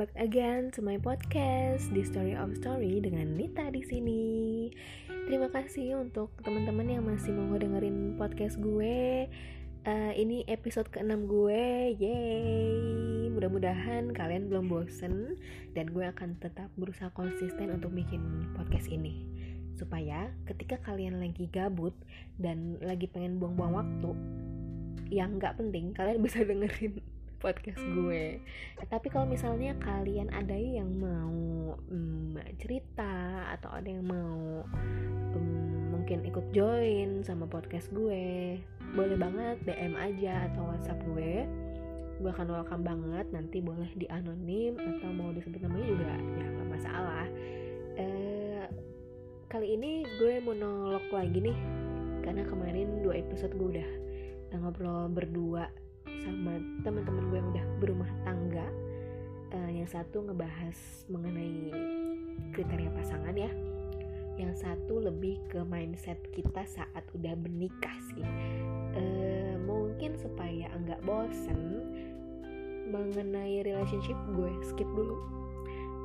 back again to my podcast The Story of Story dengan Nita di sini. Terima kasih untuk teman-teman yang masih mau dengerin podcast gue. Uh, ini episode ke-6 gue. Yeay. Mudah-mudahan kalian belum bosen dan gue akan tetap berusaha konsisten untuk bikin podcast ini. Supaya ketika kalian lagi gabut dan lagi pengen buang-buang waktu yang nggak penting, kalian bisa dengerin podcast gue. Tapi kalau misalnya kalian ada yang mau um, cerita atau ada yang mau um, mungkin ikut join sama podcast gue boleh banget DM aja atau WhatsApp gue. Gue akan welcome banget nanti boleh di anonim atau mau disebut namanya juga ya nggak masalah. Eh, kali ini gue monolog lagi nih karena kemarin dua episode gue udah ngobrol berdua sama teman-teman gue yang udah berumah tangga uh, yang satu ngebahas mengenai kriteria pasangan ya. Yang satu lebih ke mindset kita saat udah menikah sih. Uh, mungkin supaya enggak bosen mengenai relationship gue skip dulu.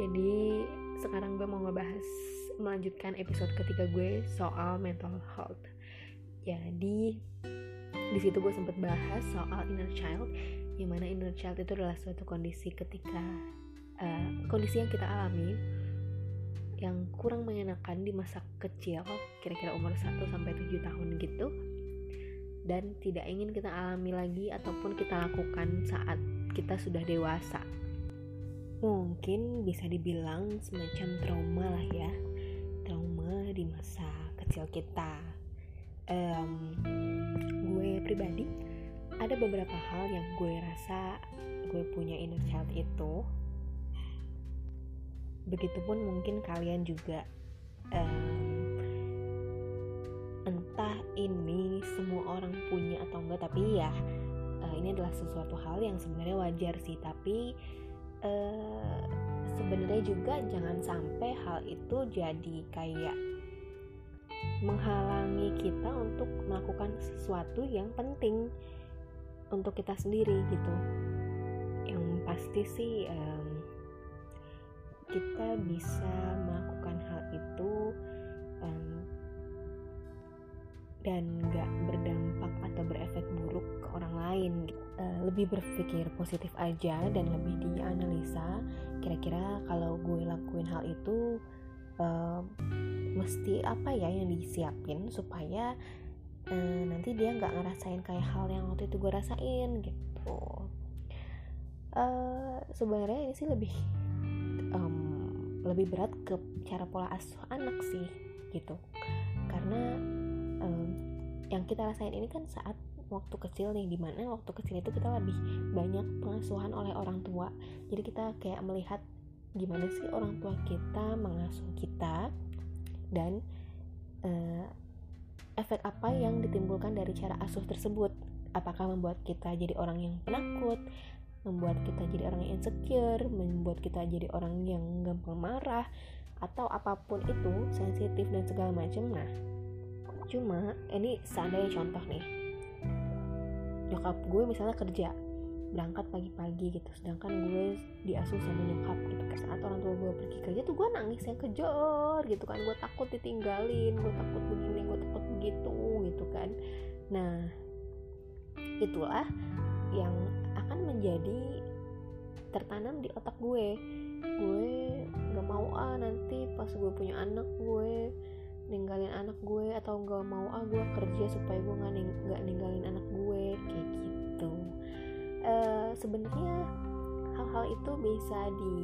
Jadi sekarang gue mau ngebahas melanjutkan episode ketiga gue soal mental health. Jadi di situ gue sempet bahas soal inner child yang mana inner child itu adalah suatu kondisi ketika uh, kondisi yang kita alami yang kurang mengenakan di masa kecil kira-kira umur 1 sampai 7 tahun gitu dan tidak ingin kita alami lagi ataupun kita lakukan saat kita sudah dewasa. Mungkin bisa dibilang semacam trauma lah ya trauma di masa kecil kita. Um, pribadi ada beberapa hal yang gue rasa gue punya inner child itu. Begitupun mungkin kalian juga um, entah ini semua orang punya atau enggak tapi ya uh, ini adalah sesuatu hal yang sebenarnya wajar sih. Tapi uh, sebenarnya juga jangan sampai hal itu jadi kayak menghalangi kita untuk melakukan sesuatu yang penting untuk kita sendiri gitu. Yang pasti sih um, kita bisa melakukan hal itu um, dan gak berdampak atau berefek buruk ke orang lain uh, lebih berpikir positif aja dan lebih dianalisa. Kira-kira kalau gue lakuin hal itu mesti apa ya yang disiapin supaya uh, nanti dia nggak ngerasain kayak hal yang waktu itu gue rasain gitu. Uh, sebenarnya ini sih lebih um, lebih berat ke cara pola asuh anak sih gitu. Karena um, yang kita rasain ini kan saat waktu kecil nih di mana waktu kecil itu kita lebih banyak pengasuhan oleh orang tua. Jadi kita kayak melihat gimana sih orang tua kita mengasuh kita dan uh, efek apa yang ditimbulkan dari cara asuh tersebut? Apakah membuat kita jadi orang yang penakut membuat kita jadi orang yang insecure membuat kita jadi orang yang gampang marah atau apa pun itu sensitif dan segala macam? Nah cuma ini seandainya contoh nih. Nyokap gue misalnya kerja berangkat pagi-pagi gitu. Sedangkan gue diasuh sama nyokap gitu. Saat orang tua gue pergi kerja tuh gue nangis yang kejor gitu kan. Gue takut ditinggalin gue takut begini gue takut begitu gitu kan. Nah itulah yang akan menjadi tertanam di otak gue. Gue gak mau ah nanti pas gue punya anak gue ninggalin anak gue atau gak mau ah gue kerja supaya gue nggak ning ninggalin anak gue. Kayak gitu uh, sebenarnya hal-hal itu bisa di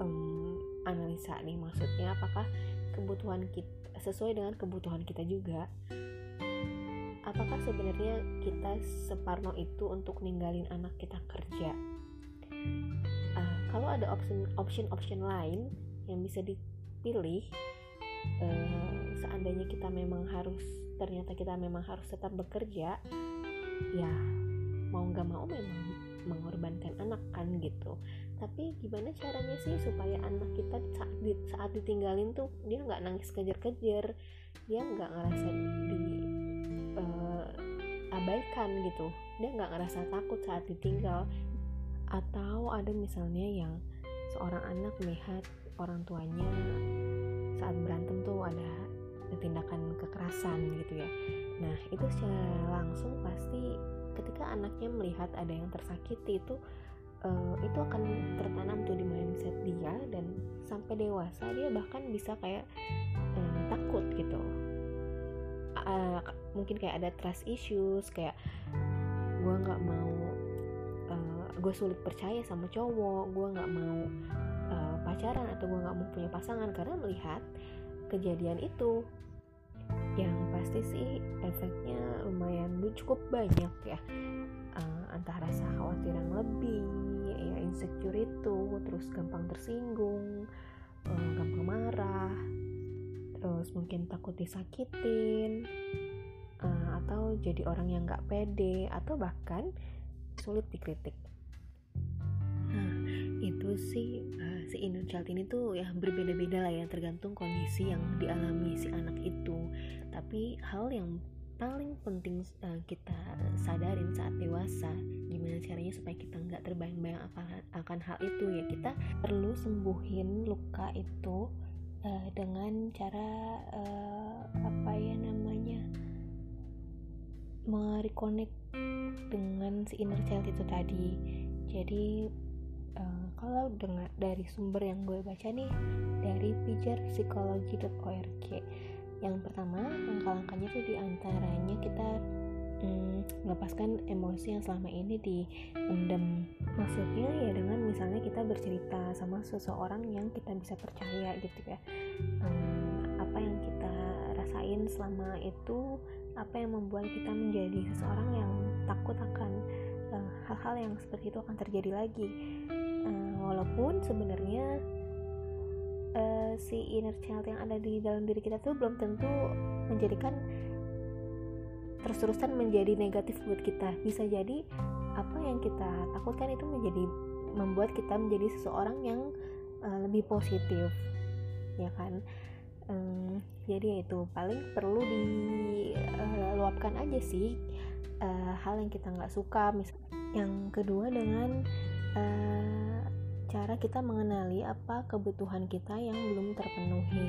um, analisa nih maksudnya apakah kebutuhan kita sesuai dengan kebutuhan kita juga. Apakah sebenarnya kita separno itu untuk ninggalin anak kita kerja? Uh, kalau ada option option option lain yang bisa dipilih uh, seandainya kita memang harus ternyata kita memang harus tetap bekerja ya mau nggak mau memang mengorbankan anak kan gitu. Tapi gimana caranya sih supaya anak kita saat saat ditinggalin tuh dia nggak nangis kejar-kejar dia nggak ngerasa di uh, abaikan gitu. Dia nggak ngerasa takut saat ditinggal. Atau ada misalnya yang seorang anak melihat orang tuanya saat berantem tuh ada tindakan kekerasan gitu ya. Nah itu secara langsung pasti ketika anaknya melihat ada yang tersakiti itu uh, itu akan tertanam tuh di mindset dia dan sampai dewasa dia bahkan bisa kayak uh, takut gitu. Uh, mungkin kayak ada trust issues kayak gue nggak mau uh, gue sulit percaya sama cowok gue nggak mau uh, pacaran atau gue nggak mau punya pasangan karena melihat kejadian itu yang pasti sih efeknya lumayan cukup banyak ya uh, entah rasa khawatir yang lebih ya insecure itu terus gampang tersinggung uh, gampang marah terus mungkin takut disakitin uh, atau jadi orang yang nggak pede atau bahkan sulit dikritik itu sih uh, si inner child ini tuh ya berbeda-beda lah ya tergantung kondisi yang dialami si anak itu. Tapi hal yang paling penting uh, kita sadarin saat dewasa gimana caranya supaya kita nggak terbayang-bayang akan akan hal itu ya kita perlu sembuhin luka itu uh, dengan cara uh, apa ya namanya mereconnect dengan si inner child itu tadi. Jadi uh, kalau dengan dari sumber yang gue baca nih dari pijarpsikologi.org yang pertama langkah-langkahnya tuh di antaranya kita hmm, melepaskan emosi yang selama ini diendam. Maksudnya ya dengan misalnya kita bercerita sama seseorang yang kita bisa percaya gitu ya. Hmm, apa yang kita rasain selama itu apa yang membuat kita menjadi seseorang yang takut akan eh, hal-hal uh, yang seperti itu akan terjadi lagi walaupun sebenarnya uh, si inner child yang ada di dalam diri kita tuh belum tentu menjadikan terus-terusan menjadi negatif buat kita. Bisa jadi apa yang kita takutkan itu menjadi membuat kita menjadi seseorang yang uh, lebih positif ya kan? Um, jadi itu paling perlu diluapkan uh, aja sih uh, hal yang kita nggak suka misal yang kedua dengan uh, cara kita mengenali apa kebutuhan kita yang belum terpenuhi.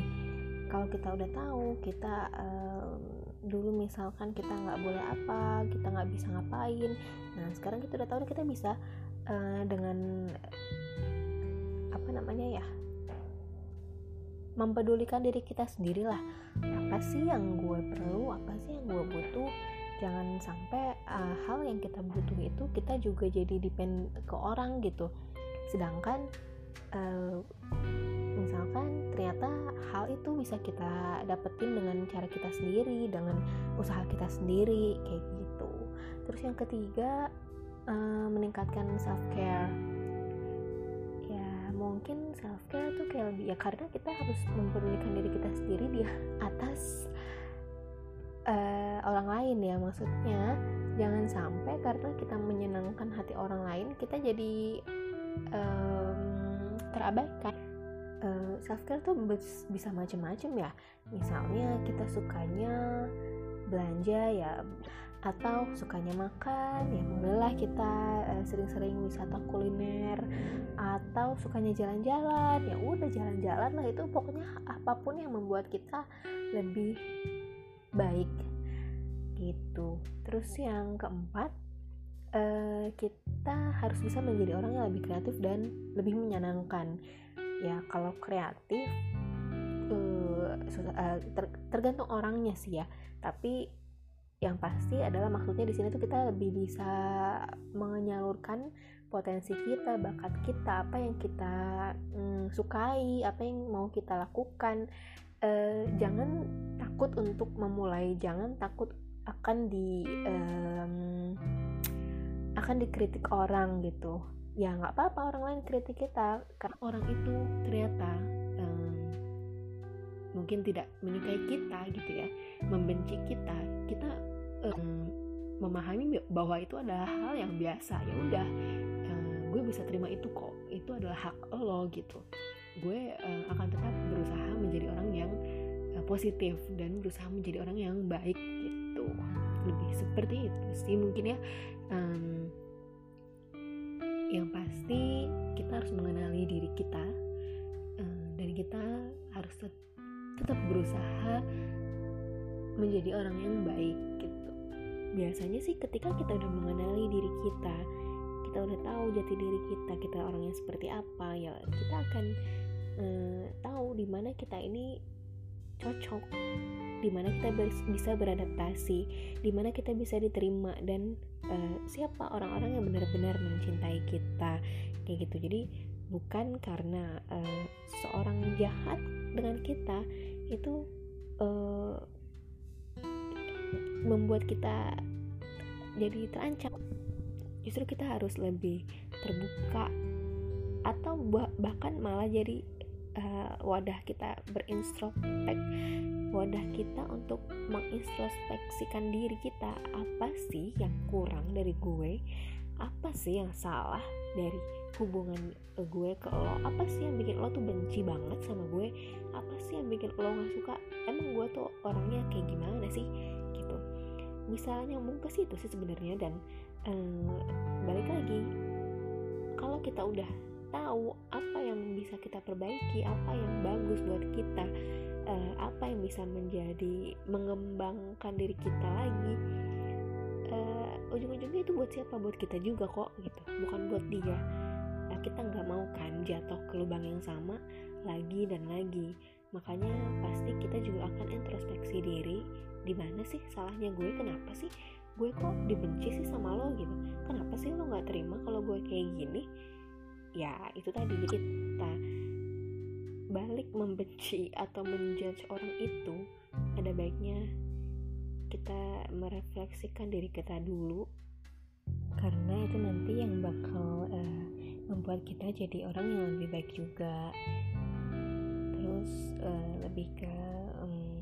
Kalau kita udah tahu kita uh, dulu misalkan kita nggak boleh apa kita nggak bisa ngapain. Nah sekarang kita udah tahu kita bisa uh, dengan apa namanya ya mempedulikan diri kita sendiri lah apa sih yang gue perlu apa sih yang gue butuh? Jangan sampai uh, hal yang kita butuh itu kita juga jadi depend ke orang gitu sedangkan uh, misalkan ternyata hal itu bisa kita dapetin dengan cara kita sendiri dengan usaha kita sendiri kayak gitu. Terus yang ketiga uh, meningkatkan self care ya mungkin self care tuh kayak lebih ya karena kita harus memperdulikan diri kita sendiri di atas uh, orang lain ya. Maksudnya jangan sampai karena kita menyenangkan hati orang lain kita jadi um, terabaikan. Uh, self care tuh bisa macam-macam ya. Misalnya kita sukanya belanja ya atau sukanya makan ya mulailah kita uh, sering-sering wisata kuliner atau sukanya jalan-jalan ya udah jalan-jalan lah. Itu pokoknya apa pun yang membuat kita lebih baik gitu. Terus yang keempat uh, kita harus bisa menjadi orang yang lebih kreatif dan lebih menyenangkan ya kalau kreatif uh, ter, tergantung orangnya sih ya tapi yang pasti adalah maksudnya di sini tuh kita lebih bisa menyalurkan potensi kita, bakat kita, apa yang kita mm, sukai, apa yang mau kita lakukan. Uh, jangan takut untuk memulai, jangan takut akan di um, akan dikritik orang gitu. Ya nggak apa-apa orang lain kritik kita. Karena orang itu ternyata um, mungkin tidak menyukai kita gitu ya membenci kita. Kita um, memahami bahwa itu adalah hal yang biasa. Ya udah um, gue bisa terima itu kok. Itu adalah hak lo gitu. Gue um, akan tetap berusaha menjadi orang yang uh, positif dan berusaha menjadi orang yang baik gitu. Lebih seperti itu sih mungkin ya um, yang pasti kita harus mengenali diri kita uh, dan kita harus tetap berusaha menjadi orang yang baik gitu. Biasanya sih ketika kita udah mengenali diri kita kita udah tahu jati diri kita kita orangnya seperti apa ya kita akan uh, tahu di mana kita ini cocok di mana kita bisa beradaptasi di mana kita bisa diterima dan uh, siapa orang-orang yang benar-benar mencintai kita kayak gitu. Jadi bukan karena uh, seorang jahat dengan kita itu uh, membuat kita jadi terancam. Justru kita harus lebih terbuka atau bahkan malah jadi uh, wadah kita berintrospek wadah kita untuk mengintrospeksikan diri kita. Apa sih yang kurang dari gue? Apa sih yang salah dari hubungan gue ke lo? Apa sih yang bikin lo tuh benci banget sama gue? Apa sih yang bikin lo gak suka? Emang gue tuh orangnya kayak gimana sih? Gitu. Bisa nyambung ke situ sih sebenarnya dan um, balik lagi kalau kita udah tahu apa yang bisa kita perbaiki apa yang bagus buat kita uh, apa yang bisa menjadi mengembangkan diri kita lagi. Uh, ujung-ujungnya itu buat siapa? Buat kita juga kok gitu. Bukan buat dia. Nah, kita nggak mau kan jatuh ke lubang yang sama lagi dan lagi. Makanya pasti kita juga akan introspeksi diri. Di mana sih salahnya gue? Kenapa sih gue kok dibenci sih sama lo gitu? Kenapa sih lo nggak terima kalau gue kayak gini ya itu tadi. Kita balik membenci atau menjudge orang itu ada baiknya kita merefleksikan diri kita dulu. Karena itu nanti yang bakal uh, membuat kita jadi orang yang lebih baik juga. Terus uh, lebih ke um,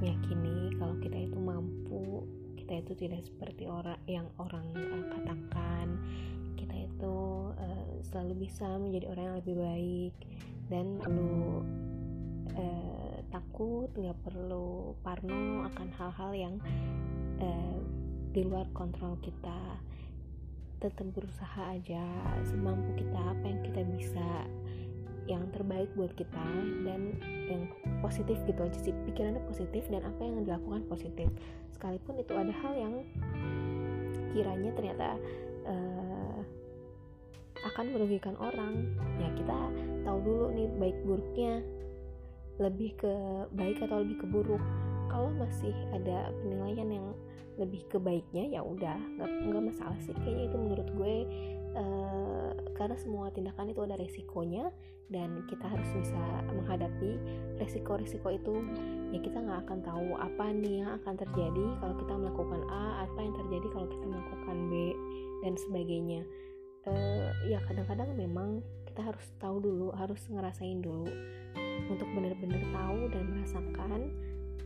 meyakini kalau kita itu mampu kita itu tidak seperti orang yang orang uh, katakan itu uh, selalu bisa menjadi orang yang lebih baik dan perlu uh, takut nggak perlu parno akan hal-hal yang uh, di luar kontrol kita. Tetap berusaha aja semampu kita apa yang kita bisa yang terbaik buat kita dan yang positif gitu aja sih. Pikirannya positif dan apa yang dilakukan positif. Sekalipun itu ada hal yang kiranya ternyata uh, akan merugikan orang. Ya kita tahu dulu nih baik buruknya lebih ke baik atau lebih ke buruk. Kalau masih ada penilaian yang lebih ke baiknya ya udah nggak masalah sih. Kayaknya itu menurut gue uh, karena semua tindakan itu ada resikonya dan kita harus bisa menghadapi resiko-resiko itu ya kita nggak akan tahu apa nih yang akan terjadi kalau kita melakukan A apa yang terjadi kalau kita melakukan B dan sebagainya. Uh, ya kadang-kadang memang kita harus tahu dulu harus ngerasain dulu untuk benar-benar tahu dan merasakan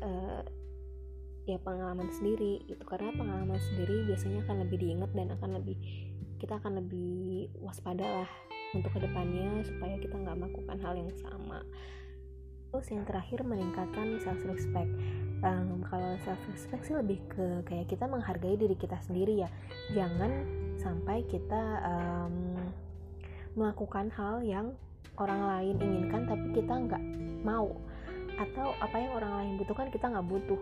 uh, ya pengalaman sendiri itu karena pengalaman sendiri biasanya akan lebih diingat dan akan lebih kita akan lebih waspada lah untuk ke depannya supaya kita nggak melakukan hal yang sama. Terus yang terakhir meningkatkan self respect um, kalau self respect sih lebih ke kayak kita menghargai diri kita sendiri ya. Jangan sampai kita um, melakukan hal yang orang lain inginkan tapi kita nggak mau. Atau apa yang orang lain butuhkan kita nggak butuh.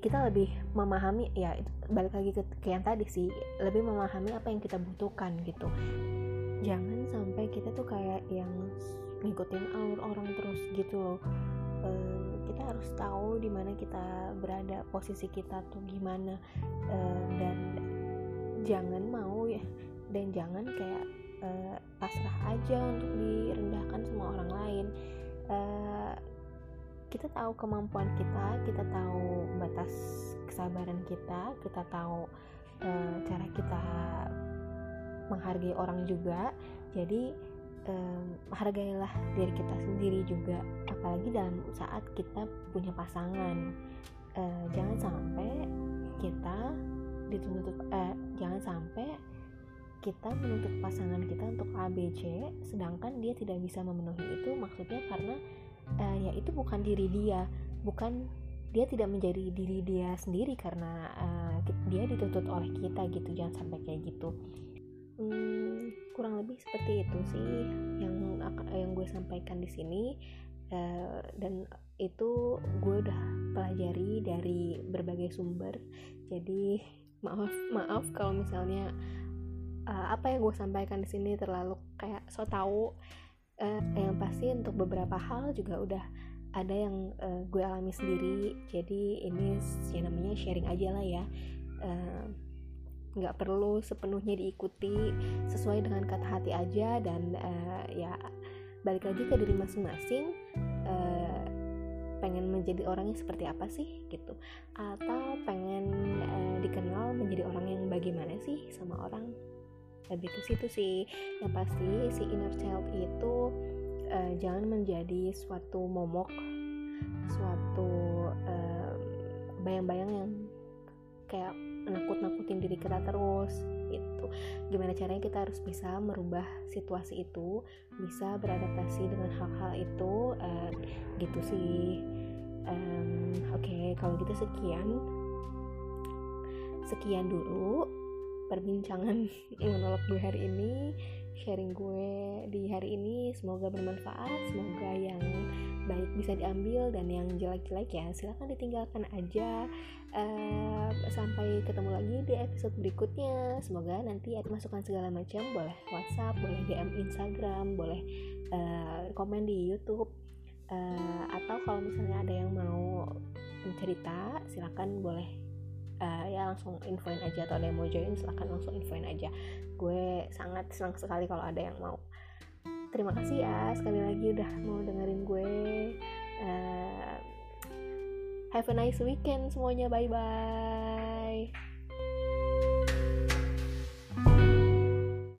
Kita lebih memahami ya balik lagi ke, ke yang tadi sih lebih memahami apa yang kita butuhkan gitu. Jangan sampai kita tuh kayak yang ngikutin alur orang terus gitu loh. E, kita harus tahu di mana kita berada posisi kita tuh gimana. E, dan jangan mau ya dan jangan kayak uh, pasrah aja untuk direndahkan sama orang lain. Uh, kita tahu kemampuan kita kita tahu batas kesabaran kita kita tahu uh, cara kita menghargai orang juga. Jadi um, hargailah diri kita sendiri juga apalagi dalam saat kita punya pasangan. Uh, jangan sampai kita dituntut eh, jangan sampai kita menuntut pasangan kita untuk ABC sedangkan dia tidak bisa memenuhi itu maksudnya karena uh, ya itu bukan diri dia bukan dia tidak menjadi diri dia sendiri karena uh, dia dituntut oleh kita gitu jangan sampai kayak gitu. Hmm, kurang lebih seperti itu sih yang yang gue sampaikan di sini uh, dan itu gue udah pelajari dari berbagai sumber. Jadi maaf maaf kalau misalnya uh, apa yang gue sampaikan di sini terlalu kayak so tau. Uh, yang pasti untuk beberapa hal juga udah ada yang uh, gue alami sendiri. Jadi ini ya namanya sharing aja lah ya. Uh, nggak perlu sepenuhnya diikuti sesuai dengan kata hati aja dan uh, ya balik lagi ke diri masing-masing. Uh, pengen menjadi orangnya seperti apa sih gitu. Atau pengen uh, dikenal menjadi orang yang bagaimana sih sama orang lebih ke situ sih. Yang pasti si inner child itu uh, jangan menjadi suatu momok suatu bayang-bayang uh, yang kayak nakut-nakutin diri kita terus itu gimana caranya kita harus bisa merubah situasi itu bisa beradaptasi dengan hal-hal itu uh, gitu sih. Um, oke okay, kalau gitu sekian. Sekian dulu perbincangan monolog gue hari ini sharing gue di hari ini. Semoga bermanfaat semoga yang baik bisa diambil dan yang jelek-jelek ya silahkan ditinggalkan aja. Uh, sampai ketemu lagi di episode berikutnya. Semoga nanti ada masukan segala macam boleh WhatsApp boleh DM Instagram boleh uh, komen di YouTube. Uh, atau kalau misalnya ada yang mau cerita silahkan boleh uh, ya langsung infoin aja atau ada yang mau join silahkan langsung infoin aja. Gue sangat senang sekali kalau ada yang mau. Terima kasih ya sekali lagi udah mau dengerin gue. Uh, have a nice weekend semuanya. Bye bye